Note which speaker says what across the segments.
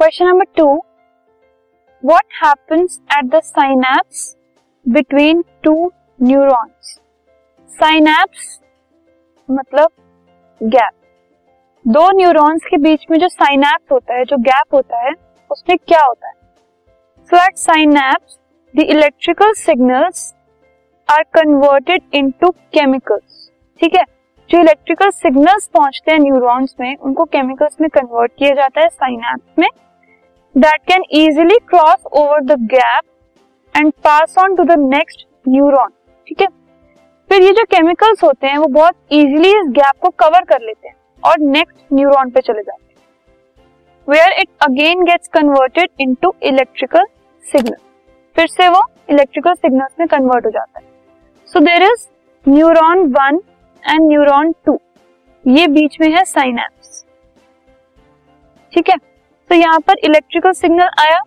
Speaker 1: Question number two what happens at the synapse between two neurons synapse मतलब gap दो neurons के बीच में जो साइनैप्स होता है, जो गैप होता है, उसमें क्या होता है? So at synapse the electrical signals are converted into chemicals ठीक है? जो इलेक्ट्रिकल सिग्नल्स पहुँचते हैं न्यूरॉन्स में, उनको केमिकल्स में कन्वर्ट किया जाता है साइनैप्स में। That can easily cross over the gap and pass on to the next neuron ठीक है? फिर ये जो केमिकल्स होते हैं, वो बहुत इजीली इस गैप को कवर कर लेते हैं और नेक्स्ट न्यूरॉन पे चले जाते हैं where it again gets converted into electrical signal फिर से वो इलेक्ट्रिकल सिग्नल्स में कन्वर्ट हो जाता है। So there is neuron one and neuron two ये बीच में है साइनैप्स ठीक है? तो यहाँ पर इलेक्ट्रिकल सिग्नल आया।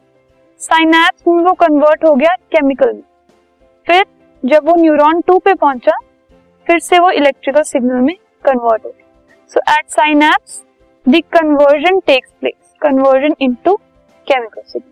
Speaker 1: साइनैप्स में वो कन्वर्ट हो गया केमिकल में। फिर जब वो न्यूरॉन टू पे पहुँचा, फिर से वो इलेक्ट्रिकल सिग्नल में कन्वर्ट हो गया। So at synapse the conversion takes place conversion into chemical signal